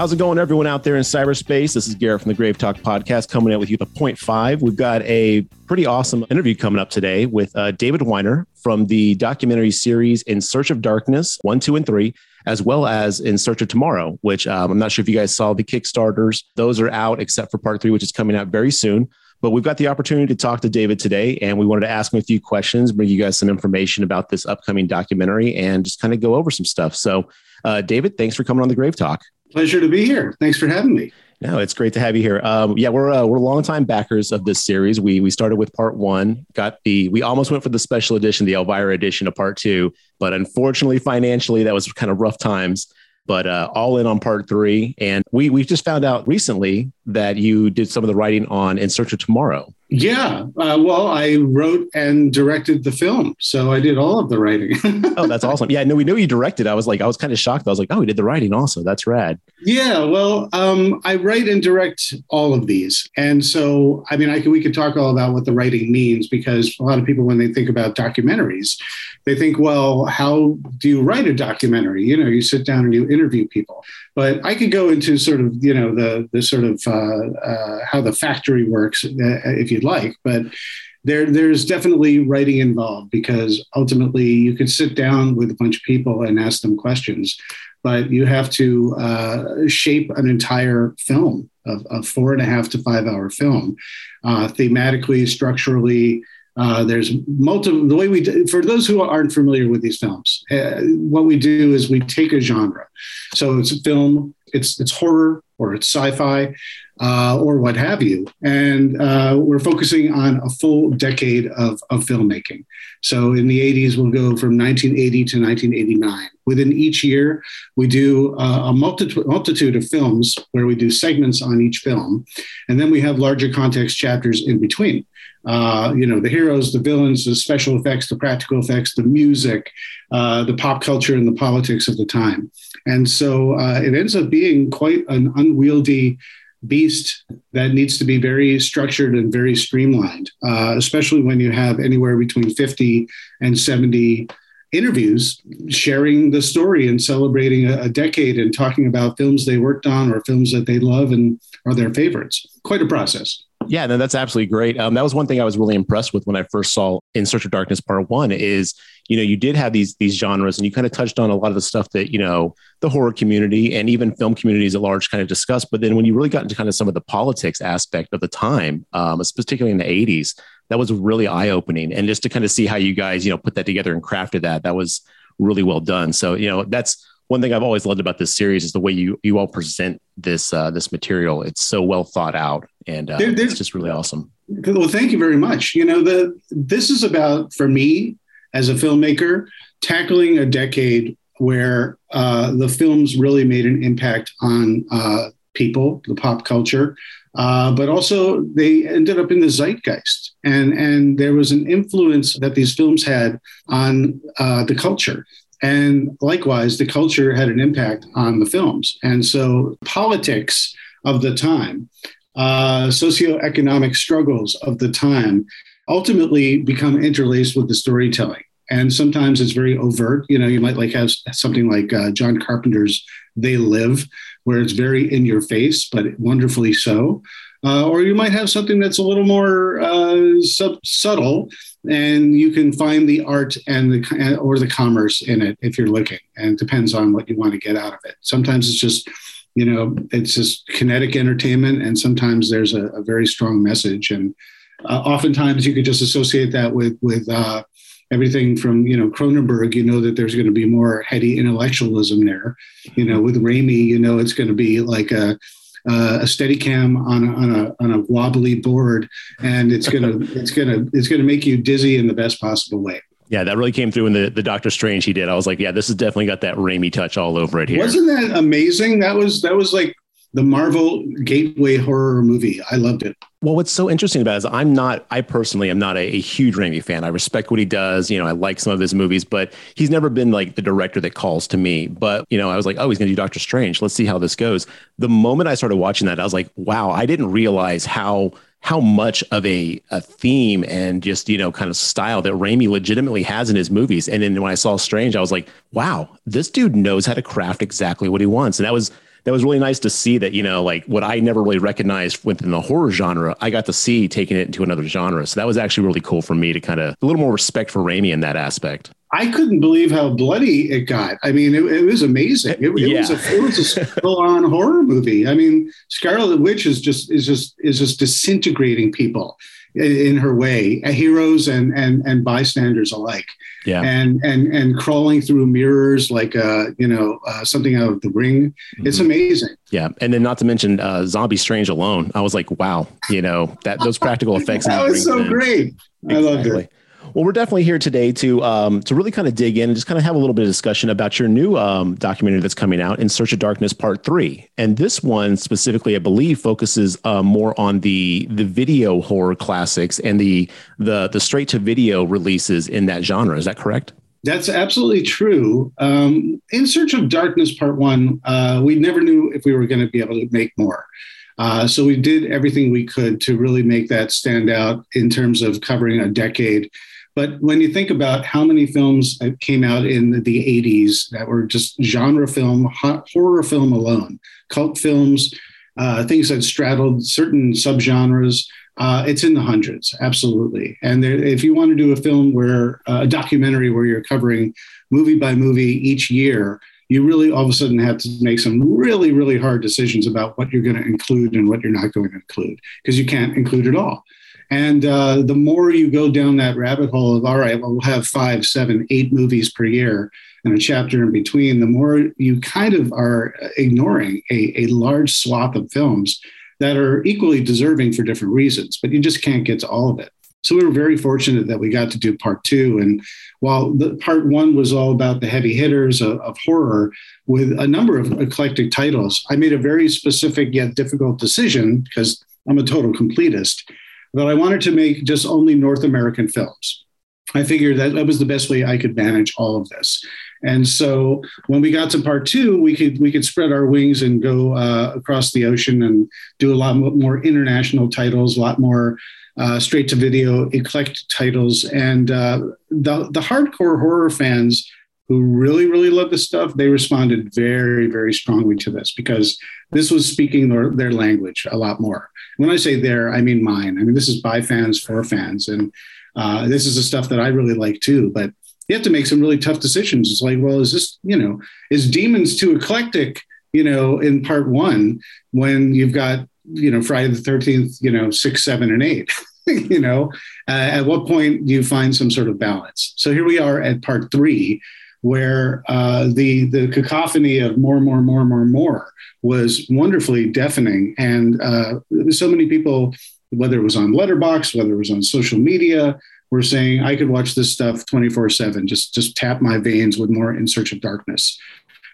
How's it going, everyone out there in cyberspace? This is Garrett from the Grave Talk podcast coming out with you the point five. We've got a pretty awesome interview coming up today with uh, David Weiner from the documentary series In Search of Darkness, one, two, and three, as well as In Search of Tomorrow, which um, I'm not sure if you guys saw the Kickstarters. Those are out except for part three, which is coming out very soon. But we've got the opportunity to talk to David today, and we wanted to ask him a few questions, bring you guys some information about this upcoming documentary, and just kind of go over some stuff. So, uh, David, thanks for coming on the Grave Talk. Pleasure to be here. Thanks for having me. No, it's great to have you here. Um, yeah, we're uh, we're longtime backers of this series. We we started with part one, got the we almost went for the special edition, the Elvira edition of part two, but unfortunately, financially, that was kind of rough times. But uh, all in on part three, and we we just found out recently that you did some of the writing on In Search of Tomorrow. Yeah. Uh, well, I wrote and directed the film. So I did all of the writing. oh, that's awesome. Yeah. No, we know you directed. I was like, I was kind of shocked. I was like, oh, he did the writing also. That's rad. Yeah. Well, um, I write and direct all of these. And so, I mean, I could, we could talk all about what the writing means because a lot of people, when they think about documentaries, they think, well, how do you write a documentary? You know, you sit down and you interview people. But I could go into sort of, you know, the, the sort of uh, uh, how the factory works, if if you'd like. But there, there's definitely writing involved because ultimately you could sit down with a bunch of people and ask them questions, but you have to uh, shape an entire film of a four and a half to five hour film, uh, thematically, structurally. Uh, there's multiple. The way we do, for those who aren't familiar with these films, uh, what we do is we take a genre. So it's a film. It's it's horror or it's sci-fi uh, or what have you. And uh, we're focusing on a full decade of, of filmmaking. So in the 80s, we'll go from 1980 to 1989. Within each year, we do uh, a multitude, multitude of films where we do segments on each film. And then we have larger context chapters in between. Uh, you know, the heroes, the villains, the special effects, the practical effects, the music, uh, the pop culture, and the politics of the time. And so uh, it ends up being quite an unwieldy beast that needs to be very structured and very streamlined, uh, especially when you have anywhere between 50 and 70 interviews sharing the story and celebrating a, a, decade and talking about films they worked on or films that they love and are their favorites. Quite a process. Yeah, no, that's absolutely great. Um, that was one thing I was really impressed with when I first saw In Search of Darkness Part One. Is you know you did have these these genres, and you kind of touched on a lot of the stuff that you know the horror community and even film communities at large kind of discussed. But then when you really got into kind of some of the politics aspect of the time, um, particularly in the '80s, that was really eye opening. And just to kind of see how you guys you know put that together and crafted that, that was really well done. So you know that's one thing I've always loved about this series is the way you you all present this uh, this material. It's so well thought out, and uh, there, it's just really awesome. Well, thank you very much. You know, the this is about for me as a filmmaker tackling a decade where uh, the films really made an impact on uh, people, the pop culture, uh, but also they ended up in the zeitgeist, and and there was an influence that these films had on uh, the culture. And likewise, the culture had an impact on the films. And so, politics of the time, uh, socioeconomic struggles of the time ultimately become interlaced with the storytelling. And sometimes it's very overt. You know, you might like have something like uh, John Carpenter's They Live, where it's very in your face, but wonderfully so. Uh, or you might have something that's a little more uh, sub- subtle and you can find the art and the or the commerce in it if you're looking and it depends on what you want to get out of it sometimes it's just you know it's just kinetic entertainment and sometimes there's a, a very strong message and uh, oftentimes you could just associate that with with uh, everything from you know Cronenberg, you know that there's going to be more heady intellectualism there. You know, with Raimi, you know it's going to be like a uh, a steady cam on a, on a, on a wobbly board and it's gonna it's gonna it's gonna make you dizzy in the best possible way yeah, that really came through in the, the Doctor Strange he did. I was like, yeah, this has definitely got that Raimi touch all over it here. Wasn't that amazing? That was that was like the Marvel gateway horror movie. I loved it. Well, what's so interesting about it is I'm not, I personally am not a, a, huge Raimi fan. I respect what he does. You know, I like some of his movies, but he's never been like the director that calls to me. But, you know, I was like, oh, he's going to do Doctor Strange. Let's see how this goes. The moment I started watching that, I was like, wow, I didn't realize how how much of a, a theme and just you know kind of style that Raimi legitimately has in his movies. And then when I saw Strange, I was like, wow, this dude knows how to craft exactly what he wants. And that was that was really nice to see that you know like what I never really recognized within the horror genre, I got to see taking it into another genre. So that was actually really cool for me to kind of a little more respect for Raimi in that aspect. I couldn't believe how bloody it got. I mean, it, it was amazing. It, it yeah. was a, it was a full-on horror movie. I mean, Scarlet Witch is just is just is just disintegrating people in her way, heroes and and and bystanders alike. Yeah, and and and crawling through mirrors like uh you know uh, something out of the ring. Mm-hmm. It's amazing. Yeah, and then not to mention uh, Zombie Strange alone. I was like, wow, you know that those practical effects. that was so great. I loved it. Well, we're definitely here today to um, to really kind of dig in and just kind of have a little bit of discussion about your new um, documentary that's coming out, In Search of Darkness Part Three. And this one specifically, I believe, focuses uh, more on the the video horror classics and the the the straight to video releases in that genre. Is that correct? That's absolutely true. Um, in Search of Darkness Part One, uh, we never knew if we were going to be able to make more. Uh, so we did everything we could to really make that stand out in terms of covering a decade but when you think about how many films came out in the, 80s that were just genre film, horror film alone, cult films, uh, things that straddled certain subgenres, uh, it's in the hundreds, absolutely. And there, if you want to do a film where uh, a documentary where you're covering movie by movie each year, you really all of a sudden have to make some really, really hard decisions about what you're going to include and what you're not going to include because you can't include it all. And uh, the more you go down that rabbit hole of, all right, well, we'll have five, seven, eight movies per year and a chapter in between, the more you kind of are ignoring a, a large swath of films that are equally deserving for different reasons, but you just can't get to all of it. So we were very fortunate that we got to do part two. And while the part one was all about the heavy hitters of, of, horror with a number of eclectic titles, I made a very specific yet difficult decision because I'm a total completist but I wanted to make just only North American films. I figured that that was the best way I could manage all of this. And so when we got to part two, we could we could spread our wings and go uh, across the ocean and do a lot more international titles, a lot more uh, straight to video eclectic titles. And uh, the the hardcore horror fans who really really love this stuff, they responded very very strongly to this because this was speaking their, their language a lot more. When I say their, I mean mine. I mean, this is by fans for fans. And uh, this is the stuff that I really like too. But you have to make some really tough decisions. It's like, well, is this, you know, is Demons too eclectic, you know, in part one when you've got, you know, Friday the 13th, you know, six, seven, and eight? you know, uh, at what point do you find some sort of balance? So here we are at part three, where uh, the the cacophony of more, more, more, more, more was wonderfully deafening, and uh, so many people, whether it was on Letterboxd, whether it was on social media, were saying I could watch this stuff twenty four seven. Just just tap my veins with more In Search of Darkness.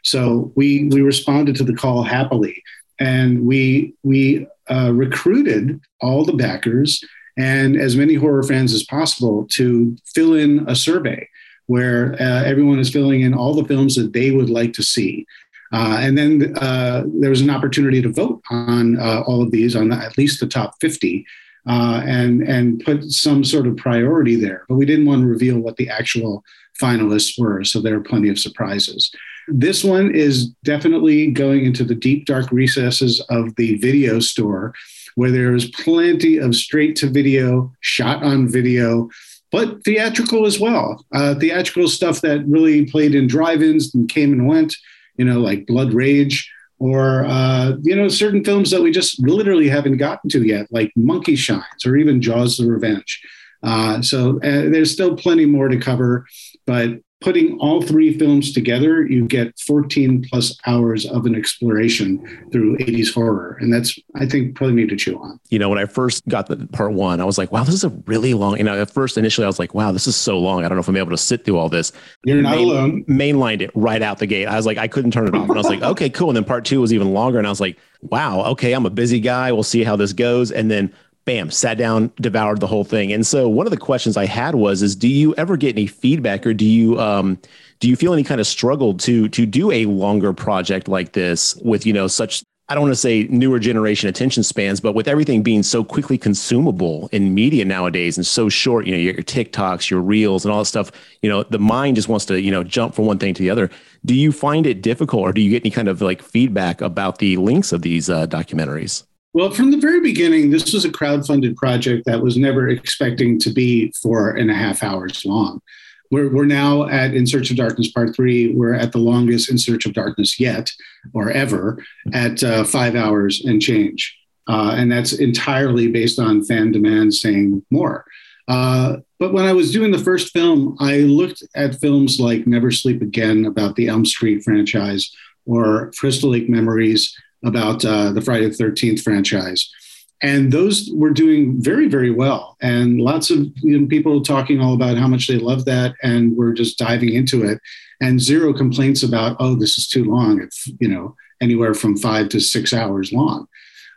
So we we responded to the call happily, and we we uh, recruited all the backers and as many horror fans as possible to fill in a survey where uh, everyone is filling in all the films that they would like to see. Uh, and then uh, there was an opportunity to vote on uh, all of these, on at least the top 50, uh, and, and put some sort of priority there. But we didn't want to reveal what the actual finalists were, so there are plenty of surprises. This one is definitely going into the deep, dark recesses of the video store, where there is plenty of straight to video, shot on video but theatrical as well. Uh, theatrical stuff that really played in drive-ins and came and went, you know, like Blood Rage, or uh, you know, certain films that we just literally haven't gotten to yet, like Monkey Shines or even Jaws: The Revenge. Uh, so uh, there's still plenty more to cover, but putting all three films together, you get 14 plus hours of an exploration through 80s horror. And that's, I think, probably need to chew on. You know, when I first got the part one, I was like, wow, this is a really long, you know, at first, initially, I was like, wow, this is so long. I don't know if I'm able to sit through all this. You're not Main, alone. Mainlined it right out the gate. I was like, I couldn't turn it off. And I was like, okay, cool. And then part two was even longer. And I was like, wow, okay, I'm a busy guy. We'll see how this goes. And then bam, sat down, devoured the whole thing. And so one of the questions I had was, is do you ever get any feedback or do you, um, do you feel any kind of struggle to, to do a longer project like this with, you know, such I don't want to say newer generation attention spans, but with everything being so quickly consumable in media nowadays and so short, you know, your, your TikToks, your reels, and all that stuff, you know, the mind just wants to, you know, jump from one thing to the other. Do you find it difficult, or do you get any kind of like feedback about the links of these uh, documentaries? Well, from the very beginning, this was a crowd-funded project that was never expecting to be four and a half hours long. We're, we're now at In Search of Darkness Part Three. We're at the longest In Search of Darkness yet, or ever, at uh, five hours and change. Uh, and that's entirely based on fan demand saying more. Uh, but when I was doing the first film, I looked at films like Never Sleep Again about the Elm Street franchise or Crystal Lake Memories about uh, the Friday the 13th franchise. And those were doing very very well. And lots of you know, people talking all about how much they love that and we're just diving into it. And zero complaints about oh this is too long. It's you know anywhere from five to six hours long.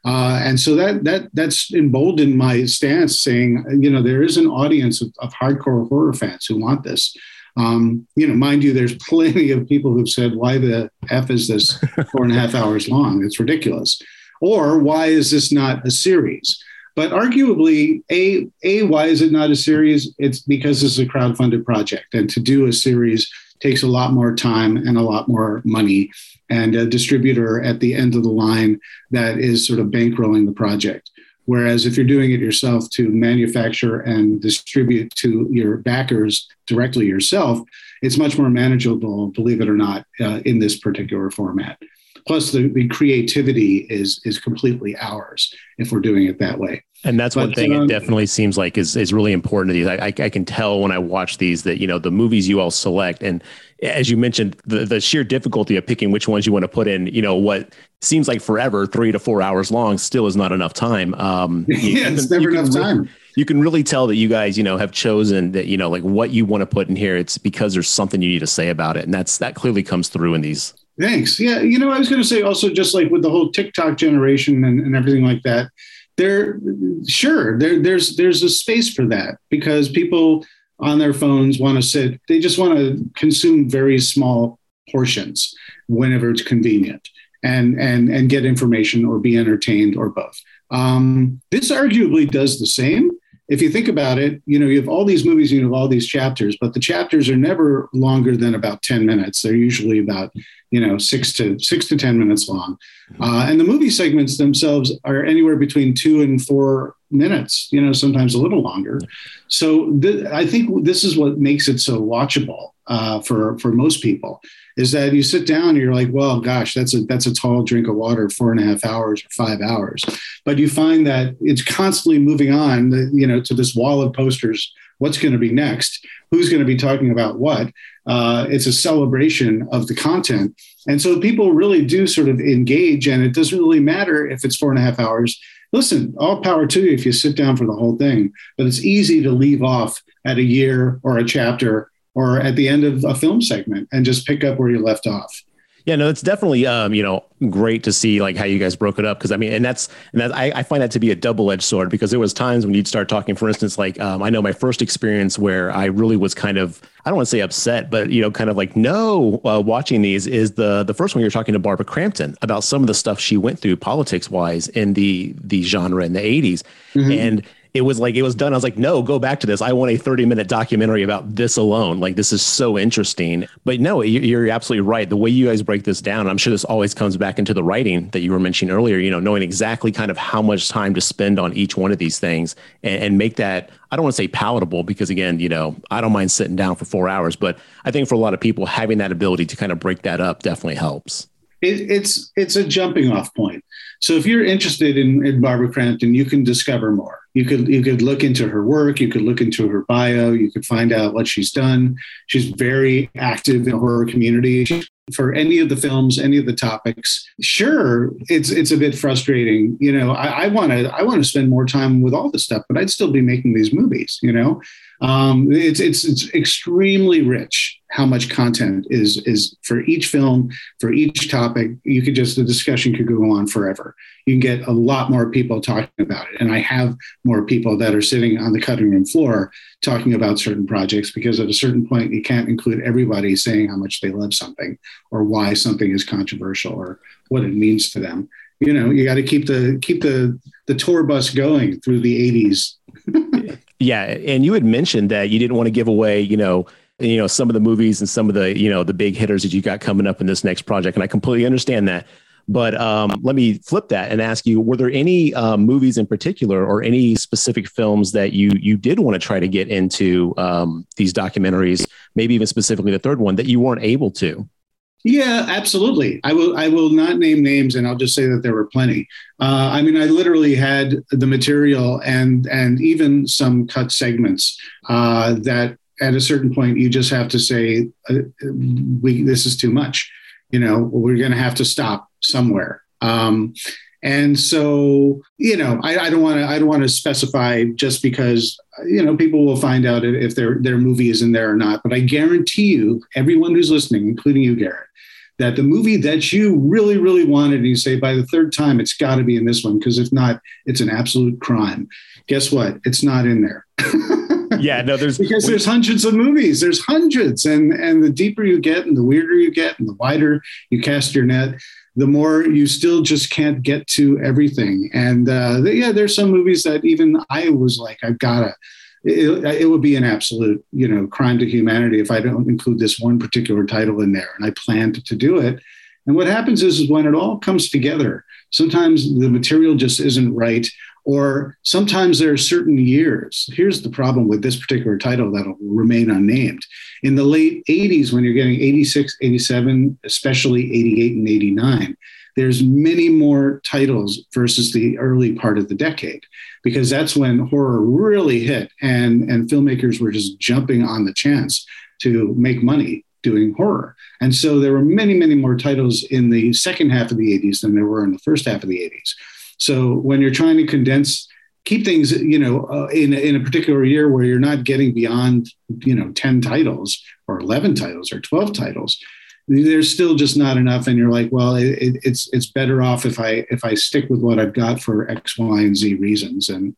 Uh, and so that that that's emboldened my stance saying you know there is an audience of, of hardcore horror fans who want this um, you know, mind you, there's plenty of people who've said, "Why the f is this four and a half hours long? It's ridiculous." Or why is this not a series? But arguably, a, a why is it not a series? It's because this is a crowd-funded project, and to do a series takes a lot more time and a lot more money, and a distributor at the end of the line that is sort of bankrolling the project. Whereas if you're doing it yourself to manufacture and distribute to your backers directly yourself, it's much more manageable, believe it or not, uh, in this particular format plus the, the creativity is is completely ours if we're doing it that way and that's but, one thing um, it definitely seems like is is really important to these. I, I, I, can tell when I watch these that you know the movies you all select, and as you mentioned, the the sheer difficulty of picking which ones you want to put in. You know what seems like forever, three to four hours long, still is not enough time. Um, yeah, it's never enough time. you can really tell that you guys, you know, have chosen that you know like what you want to put in here. It's because there's something you need to say about it, and that's that clearly comes through in these Thanks. Yeah, you know, I was going to say also just like with the whole TikTok generation and, and everything like that, there, sure, there, there's there's a space for that because people on their phones want to sit. They just want to consume very small portions whenever it's convenient and and and get information or be entertained or both. Um, this arguably does the same if you think about it, you know, you have all these movies, you have all these chapters, but the chapters are never longer than about 10 minutes. They're usually about, you know, six to six to 10 minutes long. Mm-hmm. Uh, and the movie segments themselves are anywhere between two and four minutes, you know, sometimes a little longer. So th- I think this is what makes it so watchable uh, for, for most people is that you sit down and you're like, well, gosh, that's a that's a tall drink of water, four and a half hours or five hours. But you find that it's constantly moving on, you know, to this wall of posters. What's going to be next? Who's going to be talking about what? Uh, it's a celebration of the content, and so people really do sort of engage. And it doesn't really matter if it's four and a half hours. Listen, all power to you if you sit down for the whole thing. But it's easy to leave off at a year or a chapter or at the end of a film segment and just pick up where you left off. Yeah, no, it's definitely um, you know great to see like how you guys broke it up because I mean, and that's and that I, I find that to be a double edged sword because there was times when you'd start talking, for instance, like um, I know my first experience where I really was kind of I don't want to say upset, but you know, kind of like no, uh, watching these is the the first one you're talking to Barbara Crampton about some of the stuff she went through politics wise in the the genre in the 80s, mm-hmm. and it was like it was done. I was like, no, go back to this. I want a 30 minute documentary about this alone. Like this is so interesting. But no, you're absolutely right. The way you guys break this down, I'm sure this always comes back into the writing that you were mentioning earlier. You know, knowing exactly kind of how much time to spend on each one of these things and, and make that. I don't want to say palatable because again, you know, I don't mind sitting down for four hours, but I think for a lot of people, having that ability to kind of break that up definitely helps. It, it's it's a jumping off point. So if you're interested in, in Barbara Crampton, you can discover more. You could you could look into her work, you could look into her bio, you could find out what she's done. She's very active in horror community. For any of the films, any of the topics, sure, it's it's a bit frustrating. You know, I want to I want to spend more time with all the stuff, but I'd still be making these movies. You know, um, it's it's it's extremely rich how much content is is for each film for each topic. You could just the discussion could go on forever. You can get a lot more people talking about it. And i have more people that are sitting on the cutting room floor talking about certain projects because at a certain point you can't include everybody saying how much they love something or why something is controversial or what it means to them. You know, you got to keep the keep the the tour bus going through the 80s. yeah, and you had mentioned that you didn't want to give away, you know, you know some of the movies and some of the you know the big hitters that you got coming up in this next project, and I completely understand that. But um, let me flip that and ask you: Were there any uh, movies in particular, or any specific films that you you did want to try to get into um, these documentaries? Maybe even specifically the third one that you weren't able to. Yeah, absolutely. I will. I will not name names, and I'll just say that there were plenty. Uh, I mean, I literally had the material and and even some cut segments uh, that at a certain point you just have to say, uh, "We this is too much." You know, we're going to have to stop somewhere. Um, and so, you know, I don't want to. I don't want to specify just because you know people will find out if their their movie is in there or not. But I guarantee you, everyone who's listening, including you, Garrett, that the movie that you really, really wanted, and you say by the third time, it's got to be in this one because if not, it's an absolute crime. Guess what? It's not in there. yeah, no, there's because there's hundreds of movies. There's hundreds, and and the deeper you get, and the weirder you get, and the wider you cast your net, the more you still just can't get to everything. And uh, yeah, there's some movies that even I was like, I've gotta. It, it, would be an absolute, you know, crime to humanity if I don't include this one particular title in there. And I planned to do it. And what happens is, is when it all comes together, sometimes the material just isn't right, or sometimes there are certain years. Here's the problem with this particular title that'll remain unnamed. In the late 80s, when you're getting 86, 87, especially 88 and 89, there's many more titles versus the early part of the decade because that's when horror really hit and and filmmakers were just jumping on the chance to make money doing horror and so there were many many more titles in the second half of the 80s than there were in the first half of the 80s so when you're trying to condense, keep things, you know, uh, in, in a particular year where you're not getting beyond, you know, 10 titles or 11 titles or 12 titles, there's still just not enough. And you're like, well, it, it's, it's better off if I, if I stick with what I've got for X, Y, and Z reasons. And,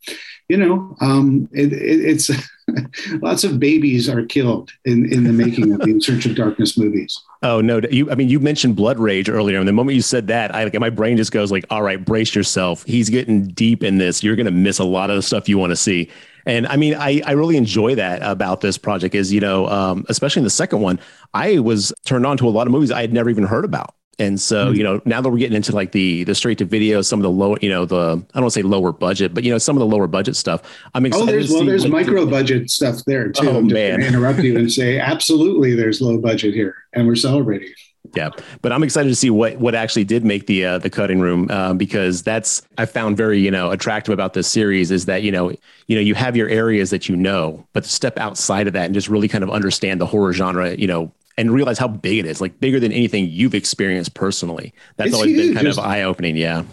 you know, um, it, it's lots of babies are killed in, in the making of the In Search of Darkness movies. Oh no! You, I mean, you mentioned Blood Rage earlier, and the moment you said that, I like my brain just goes like, "All right, brace yourself. He's getting deep in this. You're to miss a lot of the stuff you want to see." And I mean, I, I really enjoy that about this project. Is you know, um, especially in the second one, I was turned on to a lot of movies I had never even heard about. And so, mm-hmm. you know, now that we're getting into like the the straight to video, some of the low, you know, the I don't want to say lower budget, but you know, some of the lower budget stuff. I'm excited. Oh, there's well, there's micro budget stuff there too. Oh man, interrupt you and say absolutely, there's low budget here, and we're celebrating. Yeah, but I'm excited to see what what actually did make the uh, the cutting room uh, because that's I found very you know attractive about this series is that you know you know you have your areas that you know, but to step outside of that and just really kind of understand the horror genre, you know, and realize how big it is, like bigger than anything you've experienced personally. That's it's always huge. been kind of eye opening. Yeah.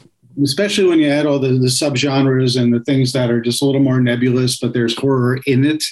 Especially when you add all the, the subgenres and the things that are just a little more nebulous, but there's horror in it.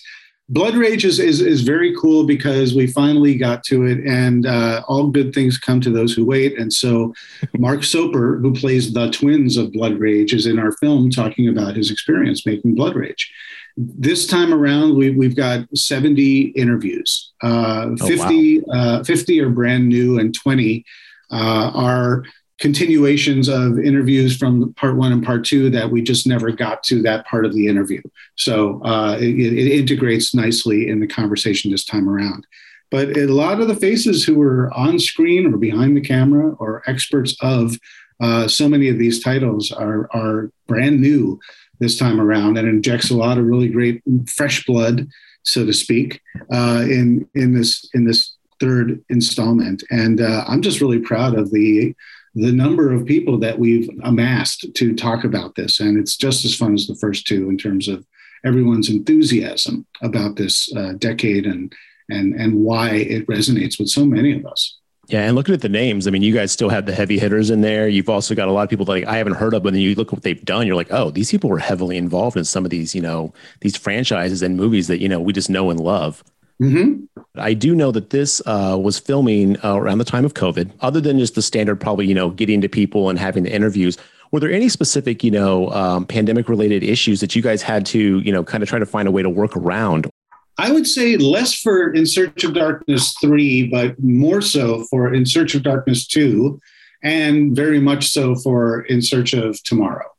Blood Rage is, is, is very cool because we finally got to it, and uh, all good things come to those who wait. And so, Mark Soper, who plays the twins of Blood Rage, is in our film talking about his experience making Blood Rage. This time around, we, we've got 70 interviews. Uh, oh, 50, wow. uh, 50 are brand new, and 20 uh, are continuations of interviews from part one and part two that we just never got to that part of the interview. So uh, it, it, integrates nicely in the conversation this time around. But a lot of the faces who were on screen or behind the camera or experts of uh, so many of these titles are, are brand new this time around and injects a lot of really great fresh blood, so to speak, uh, in in this in this third installment. And uh, I'm just really proud of the the number of people that we've amassed to talk about this, and it's just as fun as the first two in terms of everyone's enthusiasm about this uh, decade and and and why it resonates with so many of us. Yeah, and looking at the names, I mean, you guys still have the heavy hitters in there. You've also got a lot of people that like I haven't heard of, but then you look at what they've done, you're like, oh, these people were heavily involved in some of these, you know, these franchises and movies that you know we just know and love. Mm-hmm. I do know that this uh, was filming uh, around the time of COVID. Other than just the standard, probably you know, getting to people and having the interviews. Were there any specific, you know, um, pandemic related issues that you guys had to, you know, kind of try to find a way to work around? I would say less for In Search of Darkness 3, but more so for In Search of Darkness 2 and very much so for In Search of Tomorrow.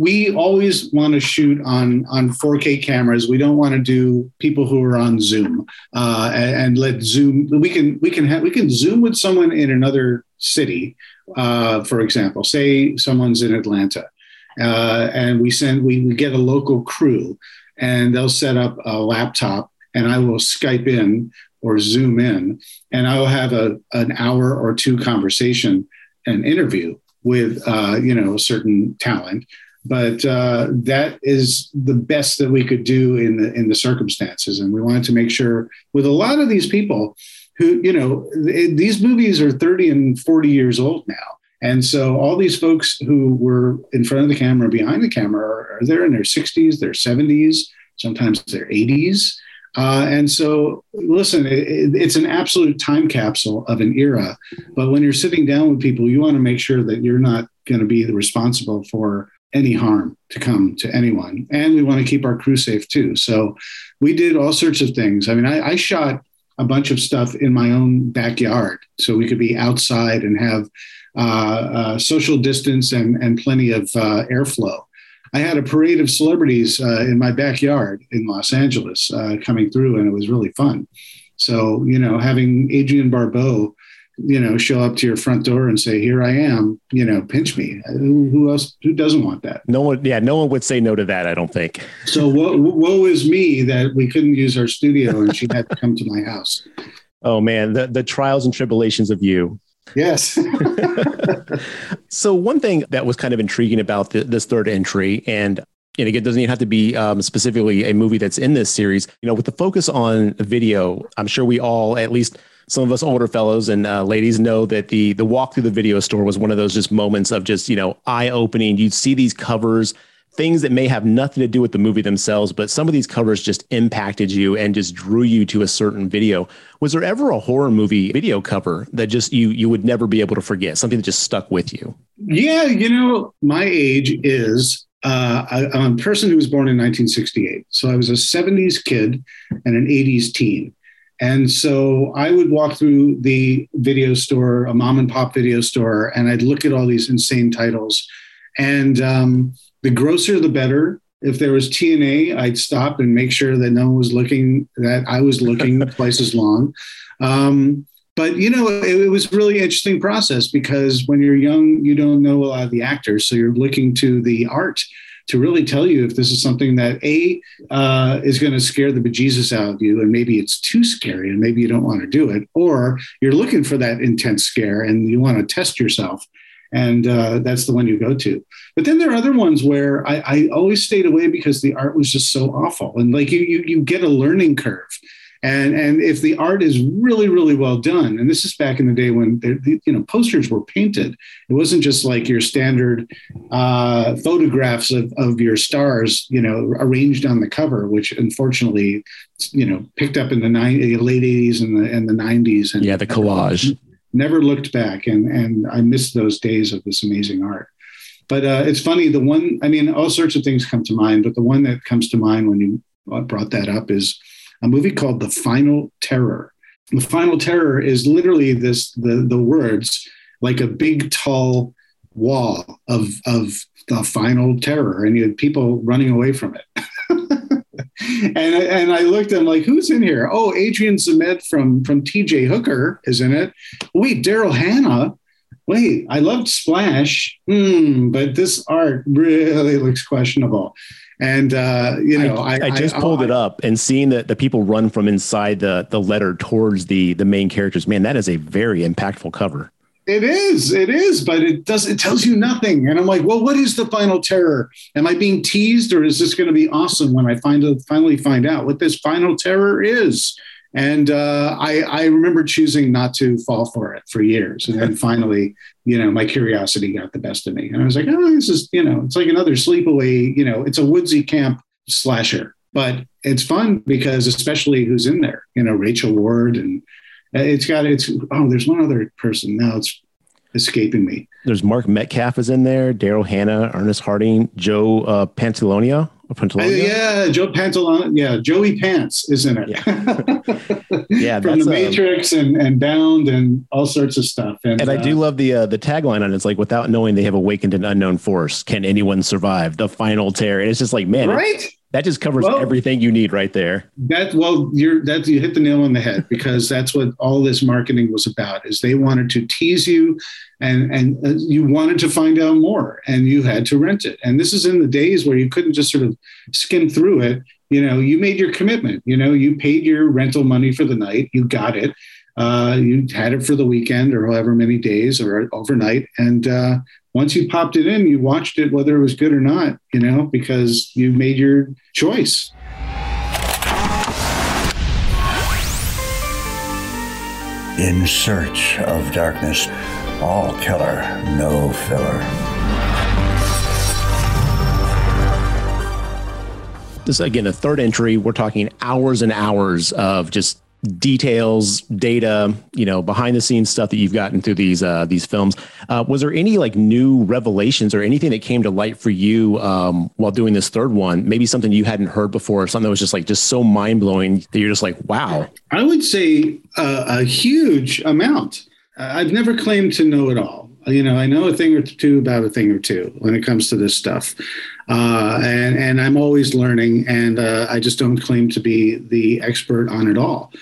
We always want to shoot on on 4K cameras. We don't want to do people who are on Zoom uh, and, and, let Zoom. We can we can have we can Zoom with someone in another city, uh, for example. Say someone's in Atlanta, uh, and we send we, we get a local crew, and they'll set up a laptop, and I will Skype in or Zoom in, and I will have a an hour or two conversation, an interview with uh, you know a certain talent. But uh, that is the best that we could do in the in the circumstances, and we wanted to make sure with a lot of these people who you know these movies are 30 and 40 years old now. And so all these folks who were in front of the camera behind the camera are, are there in their 60s their 70s sometimes their 80s uh, and so, listen, it, it's an absolute time capsule of an era. But when you're sitting down with people, you want to make sure that you're not going to be responsible for any harm to come to anyone. And we want to keep our crew safe too. So we did all sorts of things. I mean, I, I shot a bunch of stuff in my own backyard so we could be outside and have uh, uh, social distance and, and plenty of uh, airflow. I had a parade of celebrities uh, in my backyard in Los Angeles uh, coming through, and it was really fun. So, you know, having Adrienne Barbeau, you know, show up to your front door and say, "Here I am," you know, pinch me. Uh, who, who else? Who doesn't want that? No one. Yeah, no one would say no to that. I don't think. So, woe, woe is me that we couldn't use our studio and she had to come to my house. Oh man, the the trials and tribulations of you. Yes. so one thing that was kind of intriguing about the, this third entry, and and again, it doesn't even have to be um, specifically a movie that's in this series. You know, with the focus on video, I'm sure we all, at least some of us older fellows and uh, ladies, know that the the walk through the video store was one of those just moments of just you know eye opening. You'd see these covers things that may have nothing to do with the movie themselves, but some of these covers just impacted you and just drew you to a certain video. Was there ever a horror movie video cover that just you you would never be able to forget, something that just stuck with you? Yeah, you know, my age is uh, I, am a person who was born in 1968. So I was a 70s kid and an 80s teen. And so I would walk through the video store, a mom and pop video store, and I'd look at all these insane titles. And um, the grosser the better. If there was TNA, I'd stop and make sure that no one was looking, that I was looking twice as long. Um, but you know, it, it, was really interesting process because when you're young, you don't know a lot of the actors, so you're looking to the art to really tell you if this is something that a uh, is going to scare the bejesus out of you, and maybe it's too scary, and maybe you don't want to do it, or you're looking for that intense scare and you want to test yourself and uh, that's the one you go to. But then there are other ones where I, I, always stayed away because the art was just so awful, and like you, you, you get a learning curve. And and if the art is really really well done, and this is back in the day when you know posters were painted, it wasn't just like your standard uh, photographs of, of your stars, you know, arranged on the cover, which unfortunately, you know, picked up in the, ni- late '80s and the and the '90s. And yeah, the collage. Never looked back and and i miss those days of this amazing art. But uh, it's funny the one i mean all sorts of things come to mind but the one that comes to mind when you brought that up is a movie called the final terror the final terror is literally this the the words like a big tall wall of of the final terror and you had people running away from it and and I looked him like, who's in here? Oh, Adrian Zmed from from TJ Hooker is in it. Wait, Daryl Hannah. Wait, I loved Splash, hmm, but this art really looks questionable. And uh, you know, I, I, I just I, pulled it up and seeing that the people run from inside the the letter towards the the main characters. Man, that is a very impactful cover. It is, it is, but it does it tells you nothing. And I'm like, well, what is the final terror? Am I being teased, or is this going to be awesome when I find finally find out what this final terror is? And uh, I, I remember choosing not to fall for it for years, and then finally, you know, my curiosity got the best of me, and I was like, oh, this is, you know, it's like another sleepaway, you know, it's a woodsy camp slasher, but it's fun because especially who's in there, you know, Rachel Ward and it's got it's oh, there's one other person now. It's escaping me. There's Mark Metcalf is in there, Daryl Hannah, Ernest Harden, Joe uh, Pantoliano Pantoliano? yeah, Joe Pantoliano. Yeah, Joey Pants is in it. Yeah, yeah from the um, Matrix and, and Bound and all sorts of stuff. And, and I uh, do love the uh, the tagline on it. It's like, without knowing they have awakened an unknown force, can anyone survive the final tear? And it's just like, man, right? That just covers well, everything you need right there. That well, you're that you hit the nail on the head because that's what all this marketing was about. Is they wanted to tease you, and and uh, you wanted to find out more, and you had to rent it. And this is in the days where you couldn't just sort of skim through it. You know, you made your commitment. You know, you paid your rental money for the night. You got it. Uh, you had it for the weekend or however many days or overnight, and uh, once you popped it in, you watched it whether it was good or not, you know, because you made your choice. In search of darkness, all killer, no filler. This again, a third entry. We're talking hours and hours of just details, data, you know, behind the scenes stuff that you've gotten through these uh, these films. Uh, was there any like new revelations or anything that came to light for you um, while doing this third one? Maybe something you hadn't heard before, or something that was just like just so mind blowing that you're just like, wow. I would say uh, a huge amount. I've never claimed to know it all. You know, I know a thing or two about a thing or two when it comes to this stuff. Uh, and and I'm always learning, and uh, I just don't claim to be the expert on it all.